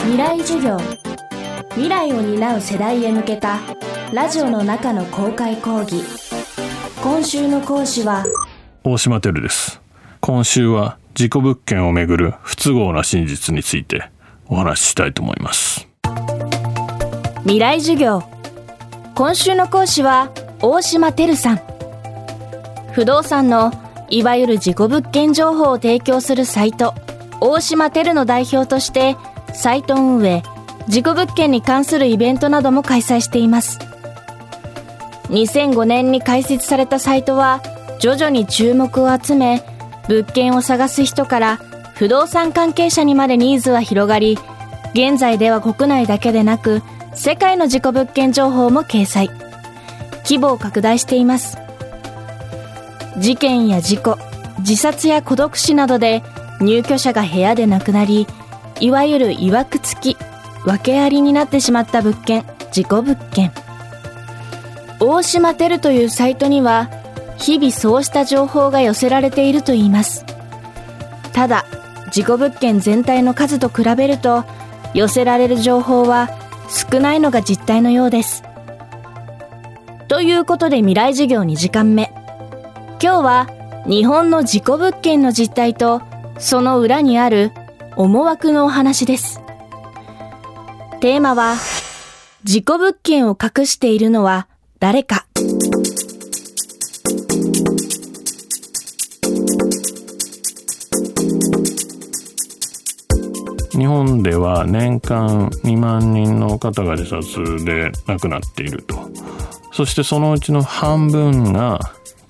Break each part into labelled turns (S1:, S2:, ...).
S1: 未来授業。未来を担う世代へ向けたラジオの中の公開講義。今週の講師は
S2: 大島てるです。今週は事故物件をめぐる不都合な真実についてお話ししたいと思います。
S1: 未来授業。今週の講師は大島てるさん。不動産のいわゆる事故物件情報を提供するサイト大島てるの代表としてサイト運営事故物件に関するイベントなども開催しています。2005年に開設されたサイトは徐々に注目を集め物件を探す人から不動産関係者にまでニーズは広がり現在では国内だけでなく世界の事故物件情報も掲載。規模を拡大しています。事件や事故自殺や孤独死などで入居者が部屋で亡くなりいわゆるいわくつき訳ありになってしまった物件事故物件。大島テルというサイトには日々そうした情報が寄せられているといいます。ただ事故物件全体の数と比べると寄せられる情報は少ないのが実態のようです。ということで未来授業2時間目。今日は日本の事故物件の実態とその裏にある思惑のお話です。テーマは事故物件を隠しているのは誰か。
S2: 日本では年間2万人の方が自殺で亡くなっていると。そしてそのうちの半分が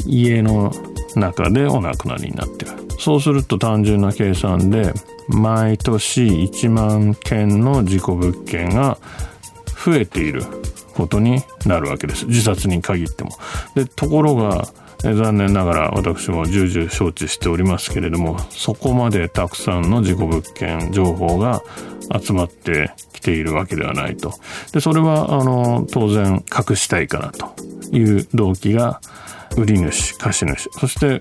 S2: 家の中でお亡くなりになってる。そうすると単純な計算で毎年1万件の事故物件が増えていることになるわけです。自殺に限っても。でところが残念ながら私も重々承知しておりますけれどもそこまでたくさんの事故物件情報が集まってきているわけではないと。でそれはあの当然隠したいからという動機が売り主貸主そして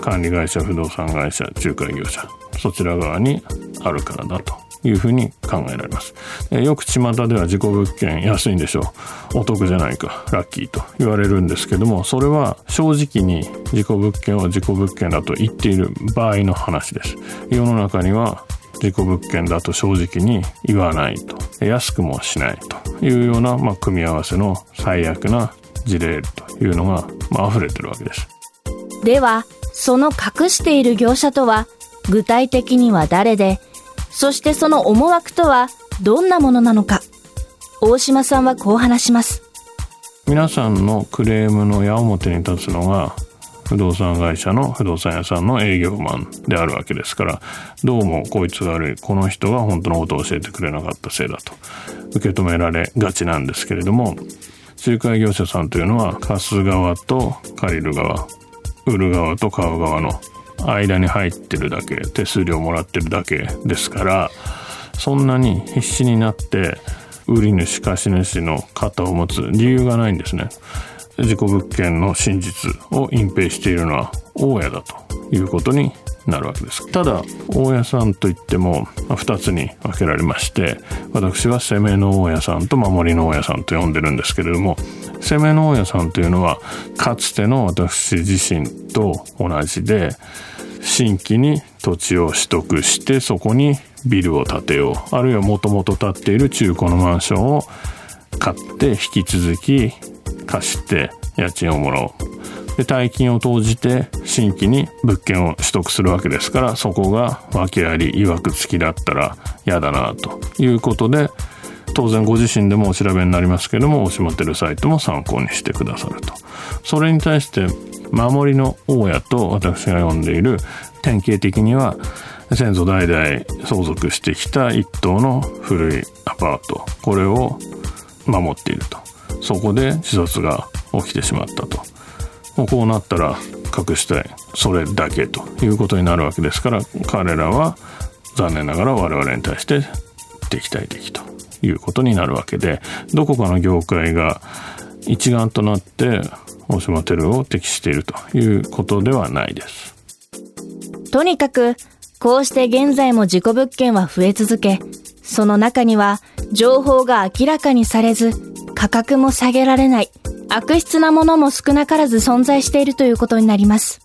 S2: 管理会社不動産会社仲介業者。そちら側にあるからだというふうに考えられます。よく巷では事故物件安いんでしょう。お得じゃないか。ラッキーと言われるんですけども、それは正直に事故物件は事故物件だと言っている場合の話です。世の中には事故物件だと正直に言わないと。安くもしないというような、まあ、組み合わせの最悪な事例というのが、まあ、溢れてるわけです。
S1: では、その隠している業者とは、具体的には誰で、そしてその思惑とはどんなものなのか。大島さんはこう話します。
S2: 皆さんのクレームの矢面に立つのが、不動産会社の不動産屋さんの営業マンであるわけですから、どうもこいつが悪い、この人が本当のことを教えてくれなかったせいだと受け止められがちなんですけれども、仲介業者さんというのは貸す側と借りる側、売る側と買う側の間に入ってるだけ、手数料もらってるだけですから、そんなに必死になって売り主貸主の肩を持つ理由がないんですね。事故物件の真実を隠蔽しているのは大家だということになるわけです。ただ、大家さんといっても2つに分けられまして、私は攻めの大家さんと守りの大家さんと呼んでるんですけれども、攻めの大家さんというのは、かつての私自身と同じで、新規に土地を取得してそこにビルを建てようあるいはもともと建っている中古のマンションを買って引き続き貸して家賃をもらおうで大金を投じて新規に物件を取得するわけですからそこが訳あり曰く付きだったら嫌だなということで当然ご自身でもお調べになりますけども押しまってるサイトも参考にしてくださると。それに対して守りの大家と私が呼んでいる典型的には先祖代々相続してきた一棟の古いアパート。これを守っていると。そこで自殺が起きてしまったと。もうこうなったら隠したいそれだけということになるわけですから彼らは残念ながら我々に対して敵対的ということになるわけでどこかの業界が一丸となって大島テルを適しているということではないです。
S1: とにかく、こうして現在も事故物件は増え続け、その中には情報が明らかにされず価格も下げられない悪質なものも少なからず存在しているということになります。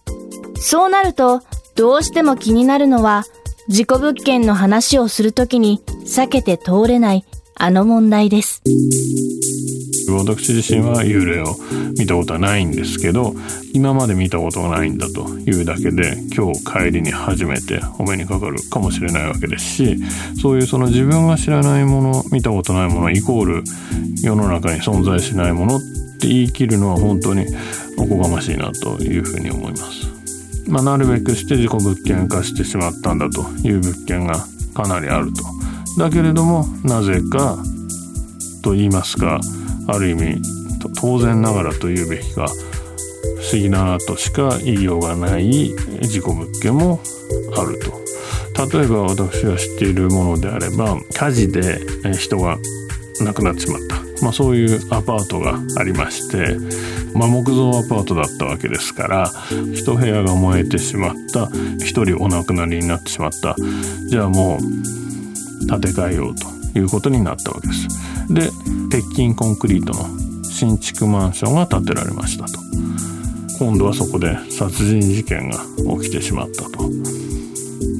S1: そうなるとどうしても気になるのは事故物件の話をするときに避けて通れないあの問題です。
S2: 私自身は幽霊を見たことはないんですけど今まで見たことがないんだというだけで今日帰りに初めてお目にかかるかもしれないわけですしそういうその自分が知らないもの見たことないものイコール世の中に存在しないものって言い切るのは本当におこがましいなというふうに思います。まあ、なるべくして事故物件化してしまったんだという物件がかなりあると。だけれどもなぜかと言いますかある意味当然ながらと言うべきか不思議だなとしか言いようがない事故物件もあると。例えば私が知っているものであれば火事で人が亡くなってしまった、まあ、そういうアパートがありまして、まあ、木造アパートだったわけですから一部屋が燃えてしまった一人お亡くなりになってしまった。じゃあもう建て替えようということになったわけです。で鉄筋コンクリートの新築マンションが建てられましたと。今度はそこで殺人事件が起きてしまったと。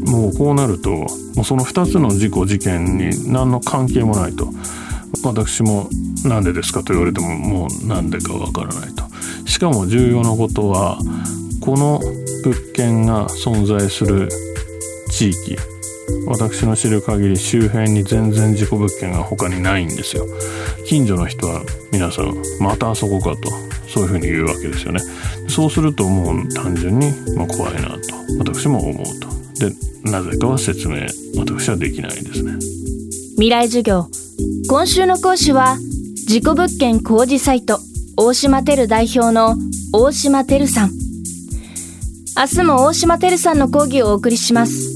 S2: もうこうなるともうその2つの事故事件に何の関係もないと。私も何でですかと言われてももう何でかわからないと。しかも重要なことはこの物件が存在する地域私の知る限り周辺に全然事故物件が他にないんですよ。近所の人は皆さんまたあそこかとそういうふうに言うわけですよね。そうするともう単純に、まあ、怖いなと私も思うと。でなぜかは説明私はできないですね。
S1: 未来授業。今週の講師は事故物件工事サイト大島テル代表の大島テルさん。明日も大島テルさんの講義をお送りします。